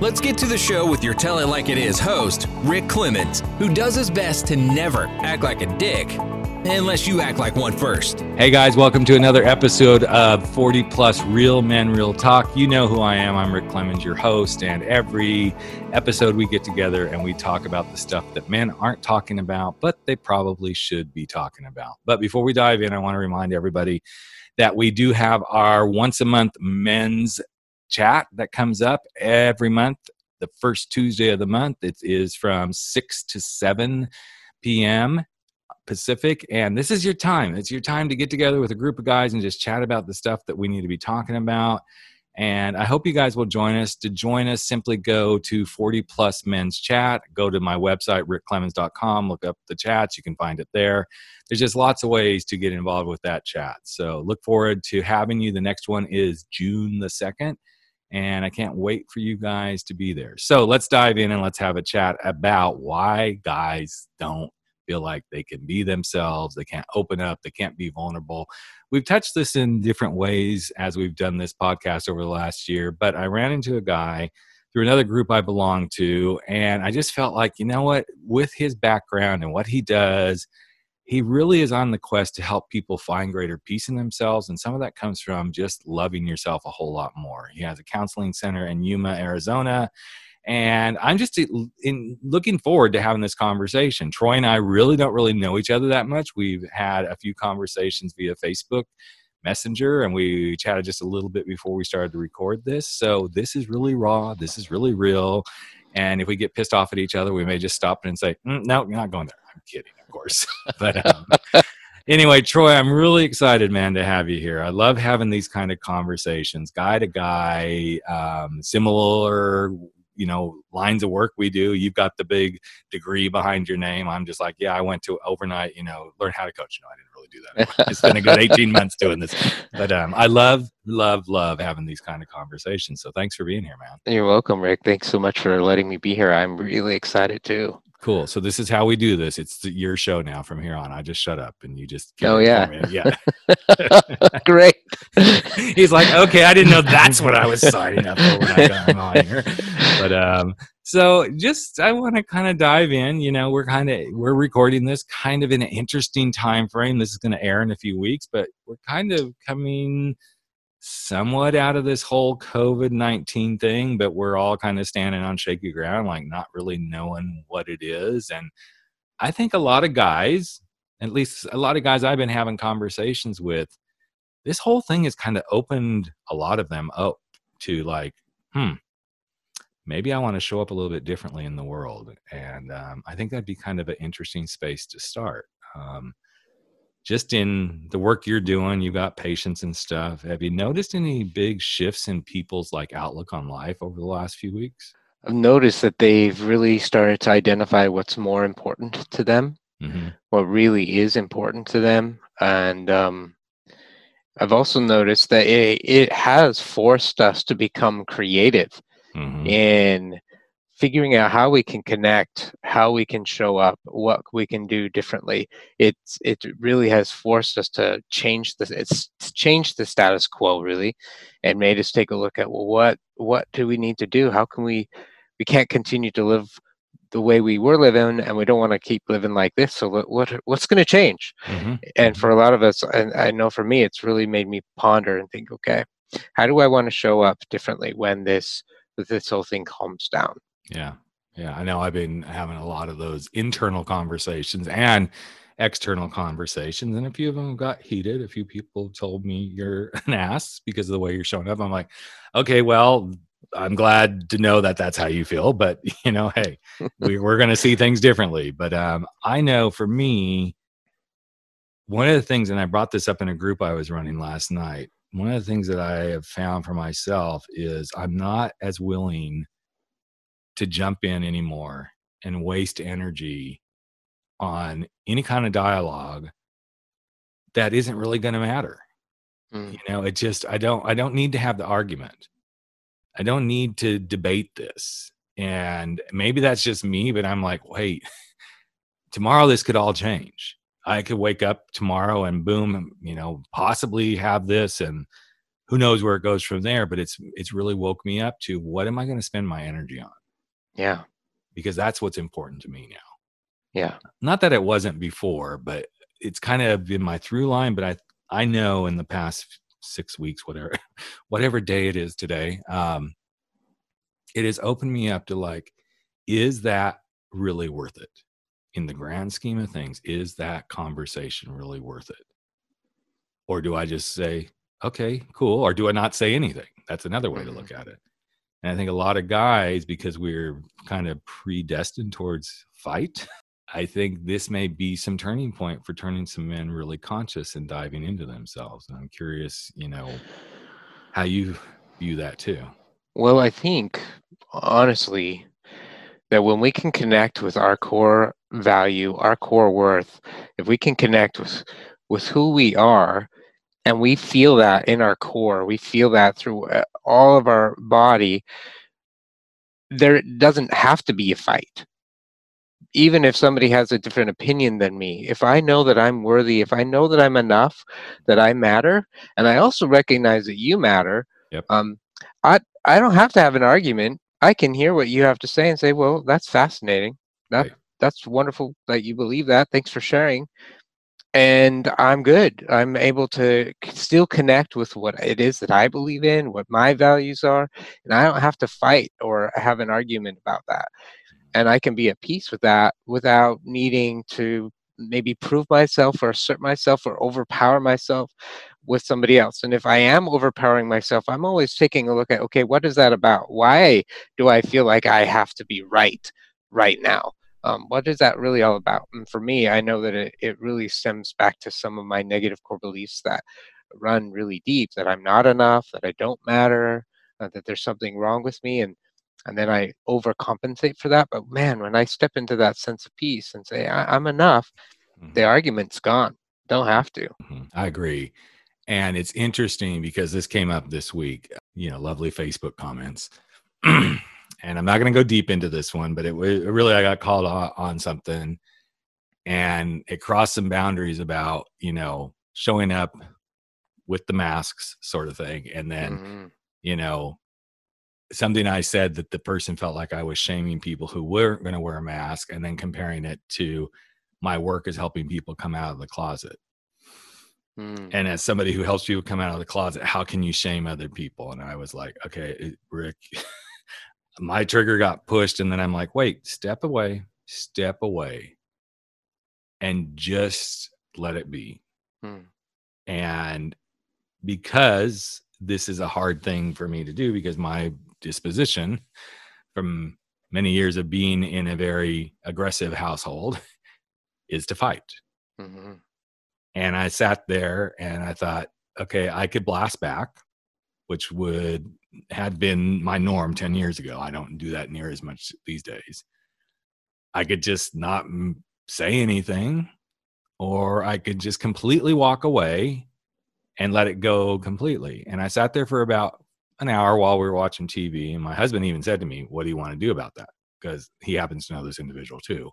Let's get to the show with your Tell It Like It Is host, Rick Clemens, who does his best to never act like a dick, unless you act like one first. Hey guys, welcome to another episode of 40 Plus Real Men Real Talk. You know who I am. I'm Rick Clemens, your host, and every episode we get together and we talk about the stuff that men aren't talking about, but they probably should be talking about. But before we dive in, I want to remind everybody that we do have our once a month men's chat that comes up every month. The first Tuesday of the month. It is from 6 to 7 p.m. Pacific. And this is your time. It's your time to get together with a group of guys and just chat about the stuff that we need to be talking about. And I hope you guys will join us. To join us, simply go to 40 Plus Men's Chat. Go to my website, rickclemens.com. Look up the chats. You can find it there. There's just lots of ways to get involved with that chat. So look forward to having you. The next one is June the 2nd. And I can't wait for you guys to be there. So let's dive in and let's have a chat about why guys don't feel like they can be themselves, they can't open up, they can't be vulnerable. We've touched this in different ways as we've done this podcast over the last year, but I ran into a guy through another group I belong to, and I just felt like, you know what, with his background and what he does, he really is on the quest to help people find greater peace in themselves. And some of that comes from just loving yourself a whole lot more. He has a counseling center in Yuma, Arizona and I'm just in looking forward to having this conversation. Troy and I really don't really know each other that much. We've had a few conversations via Facebook Messenger, and we chatted just a little bit before we started to record this. So this is really raw. This is really real. And if we get pissed off at each other, we may just stop and say, mm, "No, you're not going there." I'm kidding, of course. but um, anyway, Troy, I'm really excited, man, to have you here. I love having these kind of conversations, guy to guy, um, similar you know lines of work we do. You've got the big degree behind your name. I'm just like yeah i went to overnight you know learn how to coach. No i didn't really do that it's been a good 18 months doing this. But um, i love love love having these kind of conversations. So thanks for being here man. You're welcome rick. Thanks so much for letting me be here. I'm really excited too Cool. So this is how we do this. It's your show now from here on. I just shut up and you just. Oh yeah. Yeah. Great. He's like, okay, I didn't know that's what I was signing up for when I got on here. But um, so just I want to kind of dive in. You know, we're kind of we're recording this kind of in an interesting time frame. This is going to air in a few weeks, but we're kind of coming somewhat out of this whole COVID 19 thing, but we're all kind of standing on shaky ground, like not really knowing what it is. And I think a lot of guys, at least a lot of guys I've been having conversations with, this whole thing has kind of opened a lot of them up to like, hmm, maybe I want to show up a little bit differently in the world. And um, I think that'd be kind of an interesting space to start. Um, just in the work you're doing, you've got patients and stuff. Have you noticed any big shifts in people's like outlook on life over the last few weeks? I've noticed that they've really started to identify what's more important to them, mm-hmm. what really is important to them, and um, I've also noticed that it, it has forced us to become creative mm-hmm. in figuring out how we can connect, how we can show up, what we can do differently. It's it really has forced us to change the it's changed the status quo really, and made us take a look at well what what do we need to do? How can we we can't continue to live the way we were living and we don't want to keep living like this so what, what what's going to change mm-hmm. and for a lot of us and i know for me it's really made me ponder and think okay how do i want to show up differently when this this whole thing calms down yeah. Yeah. I know I've been having a lot of those internal conversations and external conversations, and a few of them got heated. A few people told me you're an ass because of the way you're showing up. I'm like, okay, well, I'm glad to know that that's how you feel, but you know, hey, we, we're going to see things differently. But um, I know for me, one of the things, and I brought this up in a group I was running last night. One of the things that I have found for myself is I'm not as willing to jump in anymore and waste energy on any kind of dialogue that isn't really going to matter. Mm. You know, it just I don't I don't need to have the argument. I don't need to debate this. And maybe that's just me, but I'm like, wait, tomorrow this could all change. I could wake up tomorrow and boom, you know, possibly have this and who knows where it goes from there, but it's it's really woke me up to what am I going to spend my energy on? Yeah. Because that's what's important to me now. Yeah. Not that it wasn't before, but it's kind of been my through line, but I I know in the past 6 weeks whatever whatever day it is today, um it has opened me up to like is that really worth it? In the grand scheme of things, is that conversation really worth it? Or do I just say, okay, cool. Or do I not say anything? That's another way mm-hmm. to look at it. And I think a lot of guys, because we're kind of predestined towards fight, I think this may be some turning point for turning some men really conscious and diving into themselves. And I'm curious, you know, how you view that too. Well, I think honestly that when we can connect with our core value, our core worth, if we can connect with with who we are, and we feel that in our core we feel that through uh, all of our body. There doesn't have to be a fight. Even if somebody has a different opinion than me if i know that i'm worthy if i know that i'm enough that i matter and i also recognize that you matter yep. um i i don't have to have an argument. I can hear what you have to say and say well that's fascinating. That right. that's wonderful that you believe that. Thanks for sharing and I'm good. I'm able to still connect with what it is that I believe in, what my values are, and I don't have to fight or have an argument about that. And I can be at peace with that without needing to maybe prove myself or assert myself or overpower myself with somebody else. And if I am overpowering myself, I'm always taking a look at okay, what is that about? Why do I feel like I have to be right right now? Um, what is that really all about? And for me, I know that it, it really stems back to some of my negative core beliefs that run really deep that I'm not enough, that I don't matter, uh, that there's something wrong with me. And and then I overcompensate for that. But man, when I step into that sense of peace and say, I- am enough, mm-hmm. the argument's gone. Don't have to. Mm-hmm. I agree. And it's interesting because this came up this week, you know, lovely Facebook comments. and I'm not going to go deep into this one, but it, it really I got called on, on, something, and it crossed some boundaries about you know showing up with the masks sort of thing, and then mm-hmm. you know something I said that the person felt like I was shaming people who weren't going to wear a mask, and then comparing it to my work is helping people come out of the closet. Mm. And as somebody who helps people come out of the closet, how can you shame other people? And I was like, okay, Rick, my trigger got pushed and then i'm like wait step away step away and just let it be hmm. and because this is a hard thing for me to do because my disposition from many years of being in a very aggressive household is to fight mm-hmm. and i sat there and i thought okay i could blast back which would had been my norm 10 years ago. I don't do that near as much these days. I could just not say anything, or I could just completely walk away and let it go completely. And I sat there for about an hour while we were watching TV. And my husband even said to me, What do you want to do about that? Because he happens to know this individual too.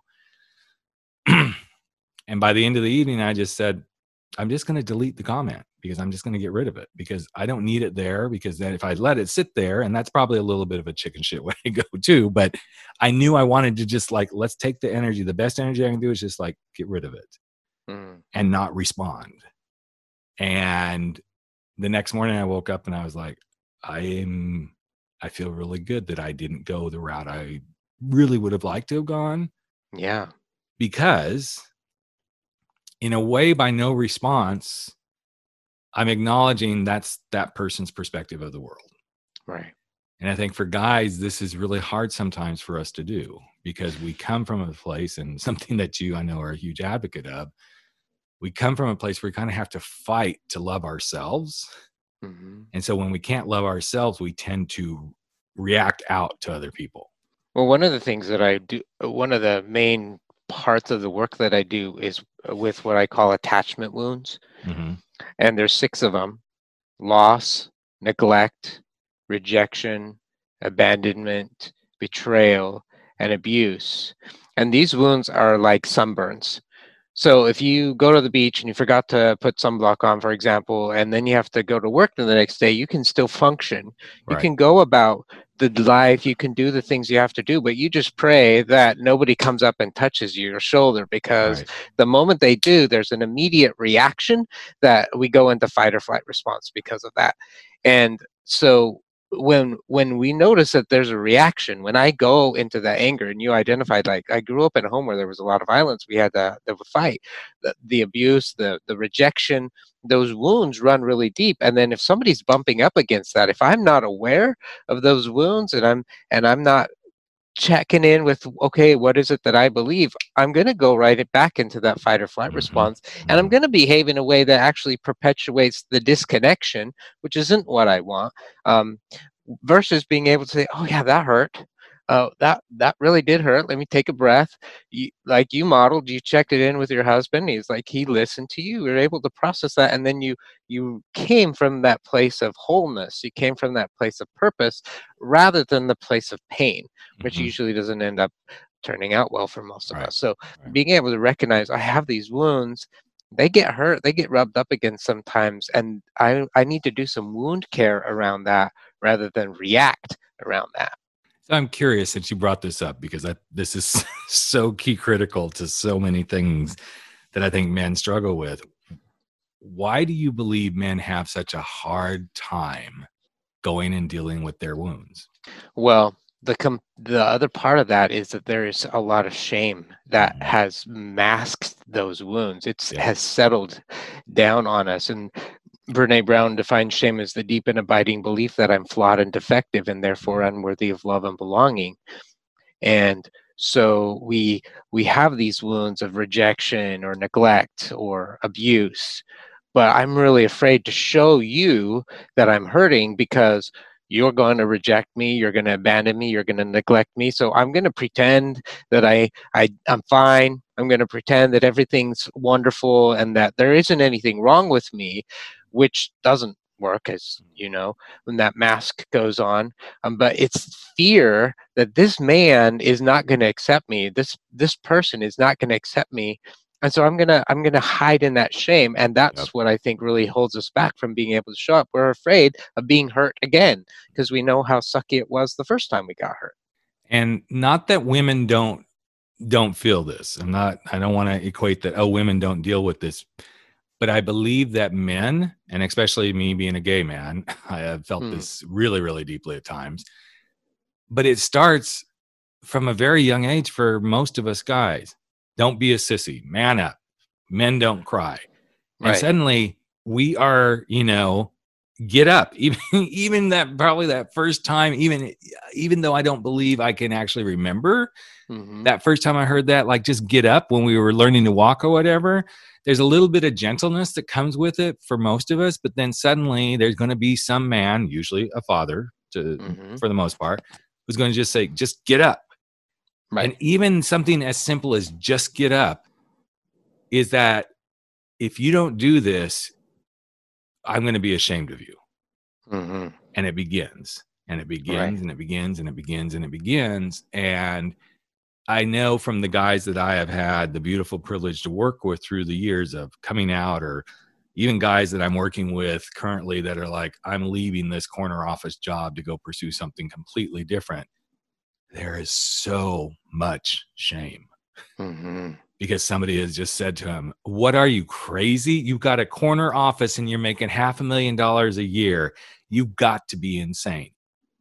and by the end of the evening, I just said, I'm just going to delete the comment because I'm just going to get rid of it because I don't need it there. Because then if I let it sit there, and that's probably a little bit of a chicken shit way to go too, but I knew I wanted to just like, let's take the energy. The best energy I can do is just like get rid of it mm. and not respond. And the next morning I woke up and I was like, I am, I feel really good that I didn't go the route I really would have liked to have gone. Yeah. Because in a way by no response i'm acknowledging that's that person's perspective of the world. Right. And i think for guys this is really hard sometimes for us to do because we come from a place and something that you i know are a huge advocate of we come from a place where we kind of have to fight to love ourselves. Mm-hmm. and so when we can't love ourselves we tend to react out to other people. Well one of the things that i do one of the main parts of the work that I do is with what I call attachment wounds. Mm-hmm. And there's six of them loss, neglect, rejection, abandonment, betrayal, and abuse. And these wounds are like sunburns. So if you go to the beach and you forgot to put sunblock on, for example, and then you have to go to work the next day, you can still function. Right. You can go about the life, you can do the things you have to do, but you just pray that nobody comes up and touches your shoulder because right. the moment they do, there's an immediate reaction that we go into fight or flight response because of that. And so when when we notice that there's a reaction when i go into that anger and you identified like i grew up in a home where there was a lot of violence we had the, the fight the, the abuse the the rejection those wounds run really deep and then if somebody's bumping up against that if i'm not aware of those wounds and i'm and i'm not checking in with okay what is it that i believe i'm going to go right it back into that fight or flight mm-hmm. response and i'm mm-hmm. going to behave in a way that actually perpetuates the disconnection which isn't what i want um, versus being able to say oh yeah that hurt oh that that really did hurt let me take a breath you, like you modeled you checked it in with your husband he's like he listened to you you're able to process that and then you you came from that place of wholeness you came from that place of purpose rather than the place of pain which mm-hmm. usually doesn't end up turning out well for most of right. us so right. being able to recognize i have these wounds they get hurt they get rubbed up against sometimes and i i need to do some wound care around that rather than react around that so I'm curious since you brought this up because I, this is so key critical to so many things that I think men struggle with. Why do you believe men have such a hard time going and dealing with their wounds? Well, the com- the other part of that is that there is a lot of shame that mm-hmm. has masked those wounds. It's yeah. has settled down on us, and Brene Brown defines shame as the deep and abiding belief that I'm flawed and defective and therefore unworthy of love and belonging. And so we we have these wounds of rejection or neglect or abuse. But I'm really afraid to show you that I'm hurting because you're going to reject me you're going to abandon me you're going to neglect me so i'm going to pretend that I, I i'm fine i'm going to pretend that everything's wonderful and that there isn't anything wrong with me which doesn't work as you know when that mask goes on. Um, but it's fear that this man is not going to accept me. This this person is not going to accept me. And so i'm going to i'm to hide in that shame. And that's yep. what i think really holds us back from being able to show up. We're afraid of being hurt again because we know how sucky it was the first time we got hurt. And not that women don't don't feel this. I'm not i don't want to equate that oh women don't deal with this but I believe that men, and especially me being a gay man, I have felt hmm. this really, really deeply at times. But it starts from a very young age for most of us guys. Don't be a sissy, man up. Men don't cry. Right. And suddenly we are, you know, get up. Even even that probably that first time, even even though I don't believe I can actually remember mm-hmm. that first time I heard that, like just get up when we were learning to walk or whatever there's a little bit of gentleness that comes with it for most of us but then suddenly there's going to be some man usually a father to mm-hmm. for the most part who's going to just say just get up right. and even something as simple as just get up is that if you don't do this i'm going to be ashamed of you mm-hmm. and it begins and it begins right. and it begins and it begins and it begins and I know from the guys that I have had the beautiful privilege to work with through the years of coming out, or even guys that I'm working with currently that are like, I'm leaving this corner office job to go pursue something completely different. There is so much shame mm-hmm. Because somebody has just said to him, What are you crazy? You've got a corner office and you're making half a million dollars a year. You've got to be insane.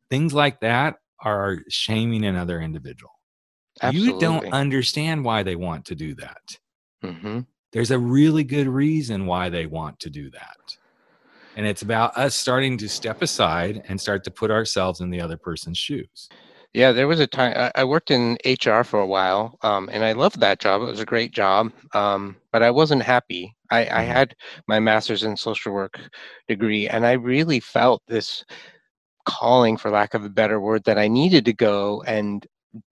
Things like that are shaming another individual. Absolutely. You don't understand why they want to do that. Mm-hmm. There's a really good reason why they want to do that. And it's about us starting to step aside and start to put ourselves in the other person's shoes. Yeah, there was a time I worked in HR for a while, um, and I loved that job. It was a great job, um, but I wasn't happy. I, I mm-hmm. had my master's in social work degree, and I really felt this calling, for lack of a better word, that I needed to go and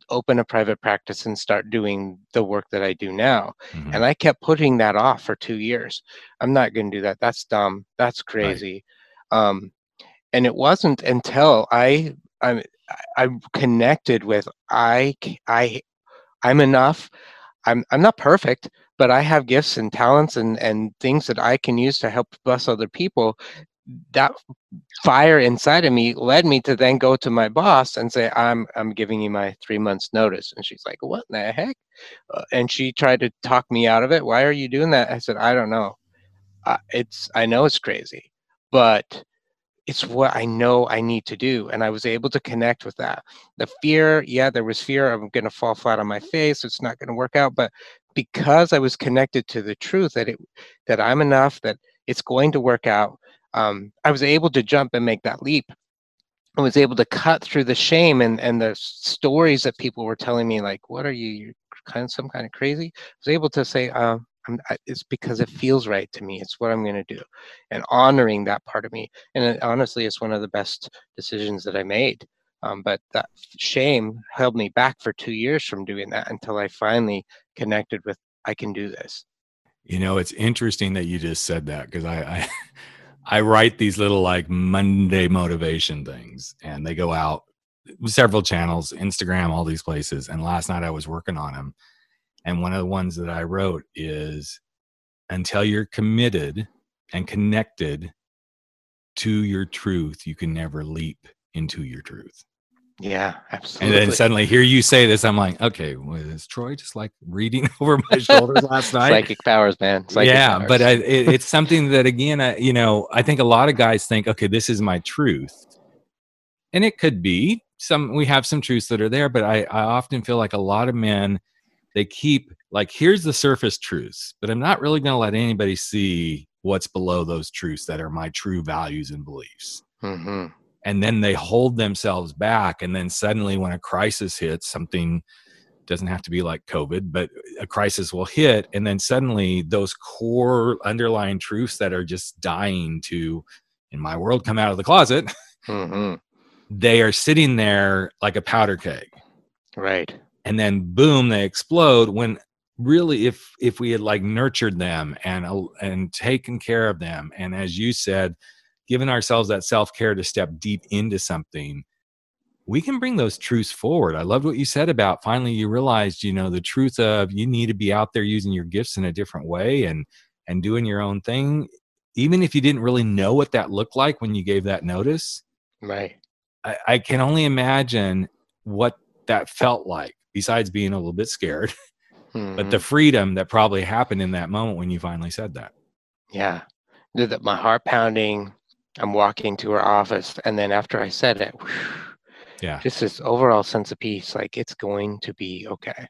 open a private practice and start doing the work that I do now. Mhm. And I kept putting that off for two years. I'm not going to do that. That's dumb. That's crazy. Um, and it wasn't until I I I connected with I I I'm enough. I'm I'm not perfect, but I have gifts and talents and and things that I can use to help bless other people. That fire inside of me led me to then go to my boss and say i'm i'm giving you my three months notice. And she's like what the heck? Uh, and she tried to talk me out of it. Why are you doing that? I said i don't know. Uh, it's i know it's crazy but it's what i know i need to do and i was able to connect with that the fear yeah there was fear i'm going to fall flat on my face it's not going to work out but because i was connected to the truth that it that i'm enough that it's going to work out um, I was able to jump and make that leap. I was able to cut through the shame and, and the stories that people were telling me, like, what are you, you're kind of some kind of crazy. I was able to say, uh, I, it's because it feels right to me. It's what I'm going to do, and honoring that part of me. And it, honestly, it's one of the best decisions that I made. Um, but that shame held me back for two years from doing that until I finally connected with, I can do this. You know, it's interesting that you just said that because I, I I write these little like Monday motivation things and they go out several channels, Instagram, all these places. And last night I was working on them. And one of the ones that I wrote is until you're committed and connected to your truth, you can never leap into your truth. Yeah, absolutely. And then suddenly hear you say this, I'm like, okay, was Troy just like reading over my shoulders last night? Psychic powers, man. Psychic yeah, powers. but I, it, it's something that again, I, you know, I think a lot of guys think, okay, this is my truth, and it could be some. We have some truths that are there, but I, I often feel like a lot of men they keep like, here's the surface truths, but I'm not really going to let anybody see what's below those truths that are my true values and beliefs. hmm And then they hold themselves back, and then suddenly, when a crisis hits, something doesn't have to be like COVID, but a crisis will hit. And then suddenly those core underlying truths that are just dying to, in my world, come out of the closet, hmm they are sitting there like a powder keg. Right. And then boom, they explode when really if if we had like nurtured them and uh, and taken care of them and as you said given ourselves that self-care to step deep into something we can bring those truths forward. I loved what you said about finally you realized, you know, the truth of you need to be out there using your gifts in a different way and and doing your own thing. Even if you didn't really know what that looked like when you gave that notice, Right. I, I can only imagine what that felt like, besides being a little bit scared, but the Mhm. freedom that probably happened in that moment when you finally said that. yeah, Did that my heart pounding. I'm walking to her office, and then after I said it, Yeah. just this overall sense of peace. Like it's going to be okay.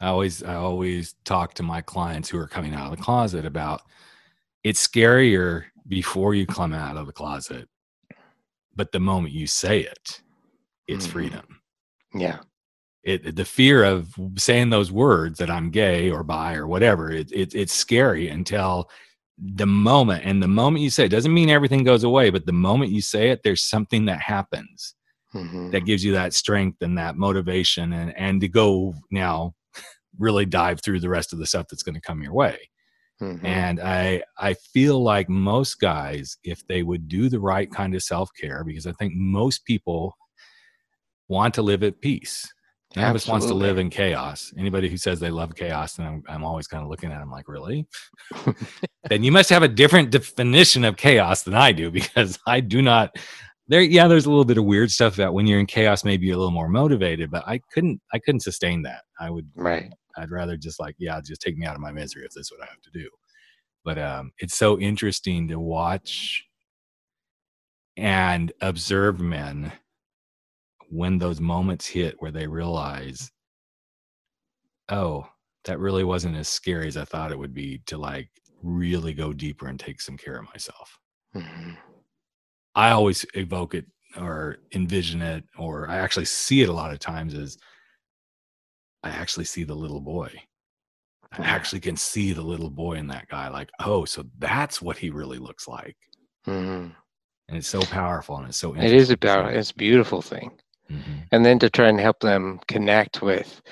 I always I always talk to my clients who are coming out of the closet about it's scarier before you come out of the closet, but the moment you say it, it's Mhm. freedom. Yeah. It the fear of saying those words that I'm gay or bi or whatever, it, it it's scary until the moment and the moment you say it doesn't mean everything goes away, but the moment you say it, there's something that happens Mhm. that gives you that strength and that motivation and and to go now really dive through the rest of the stuff that's going to come your way Mhm. and i i feel like most guys if they would do the right kind of self-care because i think most people want to live at peace us wants to live in chaos. Anybody who says they love chaos then i'm, I'm always kind of looking at them like really? Then you must have a different definition of chaos than i do because i do not there yeah there's a little bit of weird stuff about when you're in chaos maybe you're a little more motivated but i couldn't i couldn't sustain that. I would Right. i'd rather just like yeah just take me out of my misery if that's what i have to do. But um it's so interesting to watch and observe men when those moments hit where they realize oh that really wasn't as scary as i thought it would be to like really go deeper and take some care of myself Mhm. I always evoke it or envision it, or I actually see it a lot of times as I actually see the little boy. I actually can see the little boy in that guy. Like, oh, so that's what he really looks like. Mhm. And it's so powerful and it's so It is about it's a beautiful thing. Mm-hmm. and then to try and help them connect with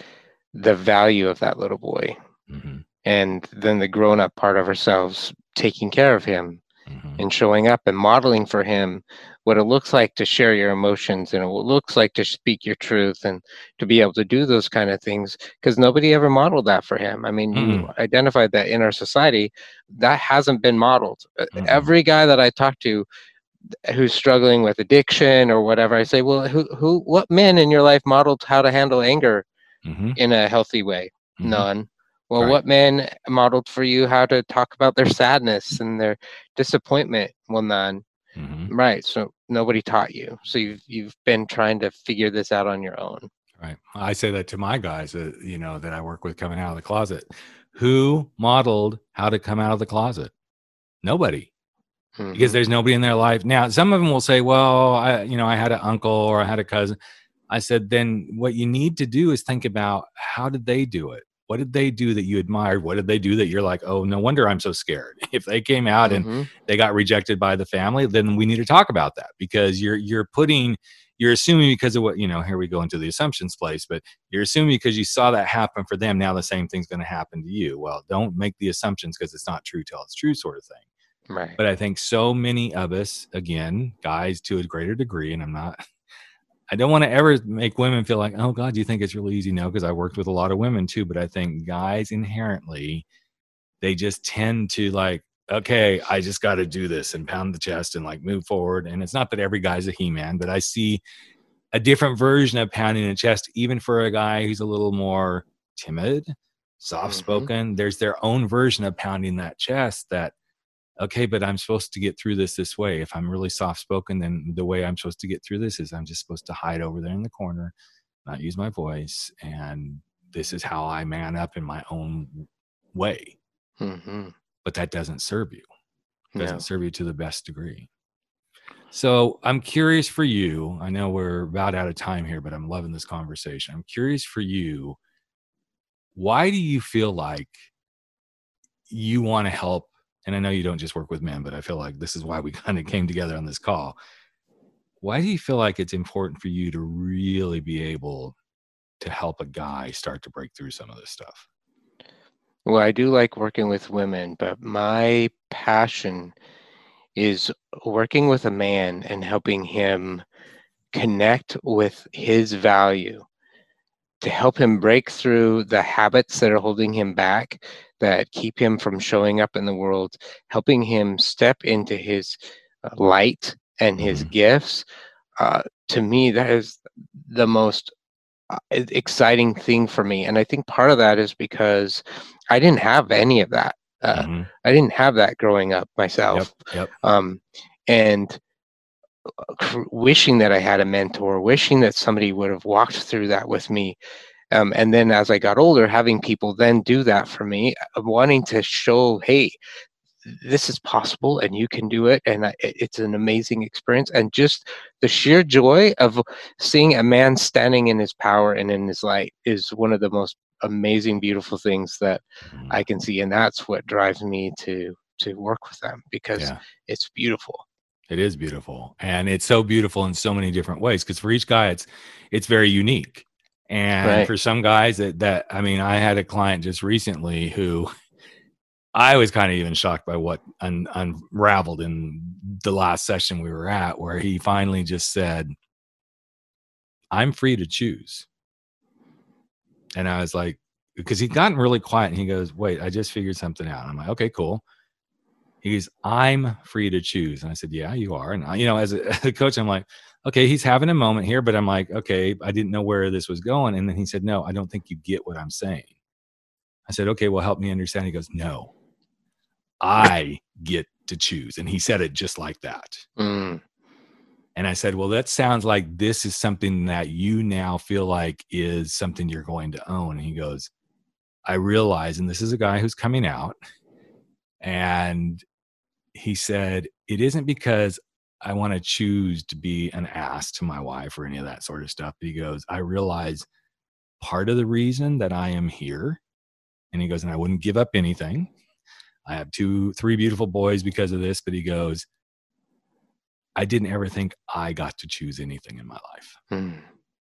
the value of that little boy mm-hmm. and then the grown up part of ourselves taking care of him mm-hmm. and showing up and modeling for him what it looks like to share your emotions and what it looks like to speak your truth and to be able to do those kind of things because nobody ever modeled that for him i mean mm-hmm. you identified that in our society that hasn't been modeled mm-hmm. every guy that i talk to who's struggling with addiction or whatever i say well who who what men in your life modeled how to handle anger mm-hmm. in a healthy way? Mm-hmm. none. Well right. what men modeled for you how to talk about their sadness and their disappointment? Well none. Mm-hmm. right so nobody taught you. So you've you've been trying to figure this out on your own. Right. I say that to my guys uh, you know that i work with coming out of the closet. Who modeled how to come out of the closet? Nobody mm-hmm. because there's nobody in their life. Now, some of them will say, well, I, you know, I had an uncle or I had a cousin. I said, then what you need to do is think about how did they do it? What did they do that you admired? What did they do that you're like, oh, no wonder I'm so scared. If they came out mm-hmm. and they got rejected by the family, then we need to talk about that because you're you're putting you're assuming because of what you know here we go into the assumptions place but you're assuming because you saw that happen for them now the same thing's going to happen to you well don't make the assumptions because it's not true till it's true sort of thing Right. But I think so many of us, again, guys to a greater degree, and I'm not, I don't want to ever make women feel like, oh God, you think it's really easy? No, because I worked with a lot of women too. But I think guys inherently, they just tend to like, okay, I just got to do this and pound the chest and like move forward. And it's not that every guy's a he man, but I see a different version of pounding the chest, even for a guy who's a little more timid, soft spoken. Mm-hmm. There's their own version of pounding that chest that okay, but I'm supposed to get through this this way. If I'm really soft spoken, then the way I'm supposed to get through this is I'm just supposed to hide over there in the corner, not use my voice. And this is how I man up in my own way. Mm-hmm. But that doesn't serve you, it doesn't no. serve you to the best degree. So I'm curious for you. I know we're about out of time here, but I'm loving this conversation. I'm curious for you. Why do you feel like you want to help and I know you don't just work with men, but I feel like this is why we kind of came together on this call. Why do you feel like it's important for you to really be able to help a guy start to break through some of this stuff? Well, I do like working with women, but my passion is working with a man and helping him connect with his value to help him break through the habits that are holding him back that keep him from showing up in the world, helping him step into his uh, light and his mm-hmm. gifts. Uh, to me, that is the most uh, exciting thing for me. And I think part of that is because I didn't have any of that. Uh, mm-hmm. I didn't have that growing up myself. Yep, yep. Um, and wishing that I had a mentor, wishing that somebody would have walked through that with me um, and then as I got older, having people then do that for me, uh, wanting to show, hey, this is possible and you can do it. And it's an amazing experience. And just the sheer joy of seeing a man standing in his power and in his light is one of the most amazing, beautiful things that mm-hmm. I can see. And that's what drives me to to work with them because yeah. it's beautiful. It is beautiful. And it's so beautiful in so many different ways. Because for each guy it's it's very unique and right. for some guys that that I mean, I had a client just recently who I was kind of even shocked by what un, unraveled in the last session we were at, where he finally just said, "I'm free to choose." And I was like, because he'd gotten really quiet, and he goes, "Wait, I just figured something out." I'm like, "Okay, cool." He goes, "I'm free to choose," and I said, "Yeah, you are." And I, you know, as a, as a coach, I'm like, okay, he's having a moment here, but I'm like, okay, I didn't know where this was going. And then he said, no, I don't think you get what I'm saying. I said, okay, well, help me understand. He goes, no, I get to choose. And he said it just like that. Mm. And I said, well, that sounds like this is something that you now feel like is something you're going to own. And he goes, I realize, and this is a guy who's coming out. And he said, it isn't because I want to choose to be an ass to my wife or any of that sort of stuff. But he goes, I realize part of the reason that I am here. And he goes, and I wouldn't give up anything. I have two, three beautiful boys because of this. But he goes, I didn't ever think I got to choose anything in my life. Hmm.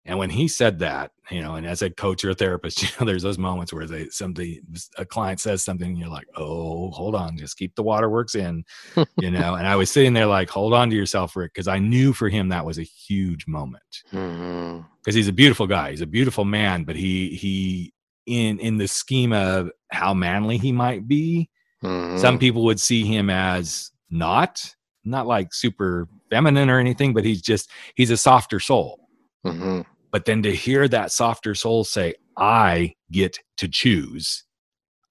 And when he said that, you know, and as a coach or a therapist, you know, there's those moments where they somebody a client says something, and you're like, oh, hold on, just keep the waterworks in, you know. and I was sitting there like, hold on to yourself, Rick, because I knew for him that was a huge moment. Because mm-hmm. he's a beautiful guy, he's a beautiful man, but he he in in the scheme of how manly he might be, mm-hmm. some people would see him as not not like super feminine or anything, but he's just he's a softer soul. Mm-hmm but then to hear that softer soul say, I get to choose,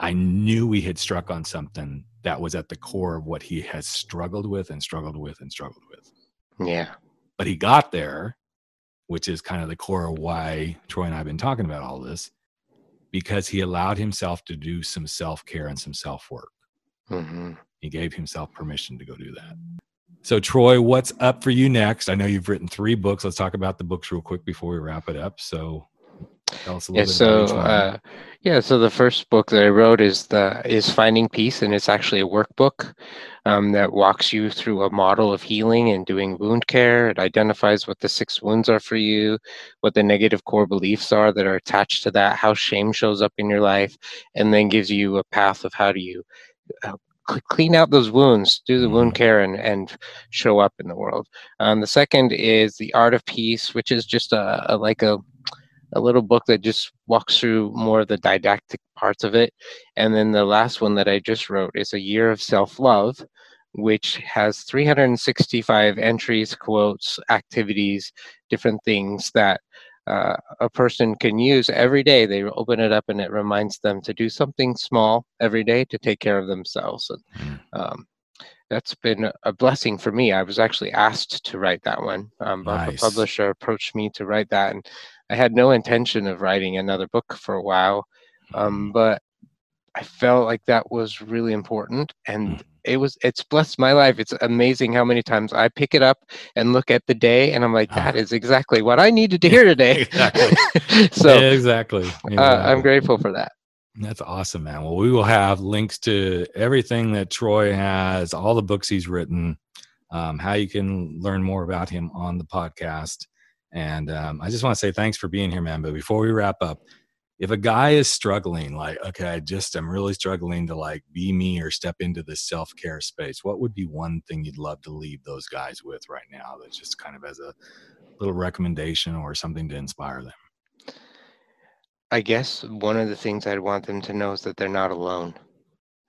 I knew we had struck on something that was at the core of what he has struggled with and struggled with and struggled with. Yeah. But he got there, which is kind of the core of why Troy and I have been talking about all this, because he allowed himself to do some self care and some self work. Mm-hmm. He gave himself permission to go do that. So, Troy, what's up for you next? I know you've written three books. Let's talk about the books real quick before we wrap it up. So, tell us a little yeah, bit. So, uh, yeah, so the first book that I wrote is the is Finding Peace, and it's actually a workbook um, that walks you through a model of healing and doing wound care. It identifies what the six wounds are for you, what the negative core beliefs are that are attached to that, how shame shows up in your life, and then gives you a path of how do you uh, clean out those wounds, do the wound mm-hmm. care, and, and show up in the world. Um, the second is the art of peace, which is just a, a like a a little book that just walks through more of the didactic parts of it. And then the last one that I just wrote is a year of self love, which has 365 entries, quotes, activities, different things that uh, a person can use every day. They open it up and it reminds them to do something small every day to take care of themselves. And mm. um, that's been a blessing for me. I was actually asked to write that one. Um, nice. A publisher approached me to write that, and I had no intention of writing another book for a while. Um, mm. but I felt like that was really important, and mm it was it's blessed my life. It's amazing how many times i pick it up and look at the day and i'm like that uh-huh. exactly what i needed to hear today. So yeah, exactly, exactly. Uh, i'm grateful for that. That's awesome man. Well we will have links to everything that troy has all the books he's written um, how you can learn more about him on the podcast. And um, i just want to say thanks for being here man. But before we wrap up if a guy is struggling like okay i just i'm really struggling to like be me or step into this self-care space what would be one thing you'd love to leave those guys with right now that's just kind of as a little recommendation or something to inspire them? I guess one of the things i'd want them to know is that they're not alone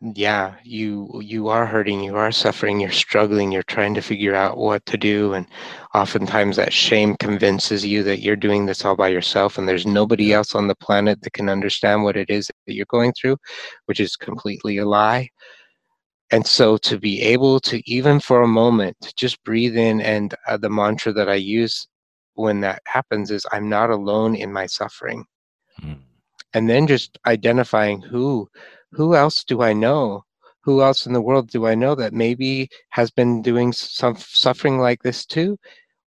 yeah you you are hurting you are suffering you're struggling you're trying to figure out what to do and oftentimes that shame convinces you that you're doing this all by yourself and there's nobody else on the planet that can understand what it is that you're going through which is completely a lie. And so to be able to even for a moment just breathe in and uh, the mantra that i use when that happens is i'm not alone in my suffering. Mm. and then just identifying who who else do I know? Who else in the world do I know that maybe has been doing some suffering like this too?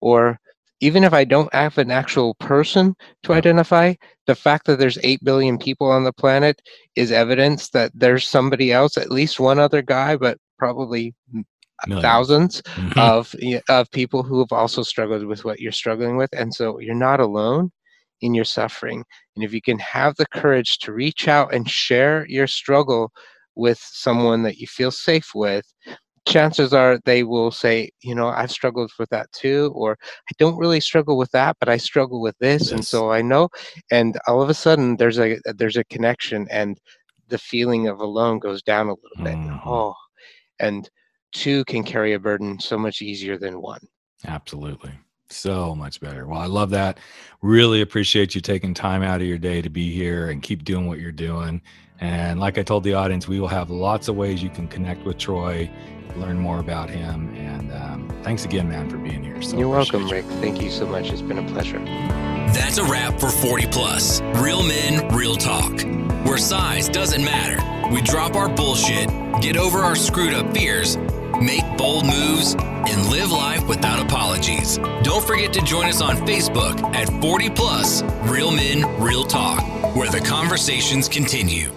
Or even if I don't have an actual person to identify, the fact that there's 8 billion people on the planet is evidence that there's somebody else, at least one other guy, but probably Millions. thousands mm-hmm. of, of people who have also struggled with what you're struggling with. And so you're not alone in your suffering. And if you can have the courage to reach out and share your struggle with someone that you feel safe with, chances are they will say, you know, I've struggled with that too, or I don't really struggle with that, but I struggle with this, yes. and so I know. And all of a sudden, there's a there's a connection, and the feeling of alone goes down a little bit. Mm-hmm. Oh, and two can carry a burden so much easier than one. Absolutely. So much better. Well, I love that. Really appreciate you taking time out of your day to be here and keep doing what you're doing. And like I told the audience, we will have lots of ways you can connect with Troy, learn more about him. And um, thanks again, man, for being here. So you're welcome, you. Rick. Thank you so much. It's been a pleasure. That's a wrap for 40 Plus Real Men, Real Talk, where size doesn't matter. We drop our bullshit, get over our screwed up fears make bold moves, and live life without apologies. Don't forget to join us on Facebook at 40 Plus Real Men, Real Talk, where the conversations continue.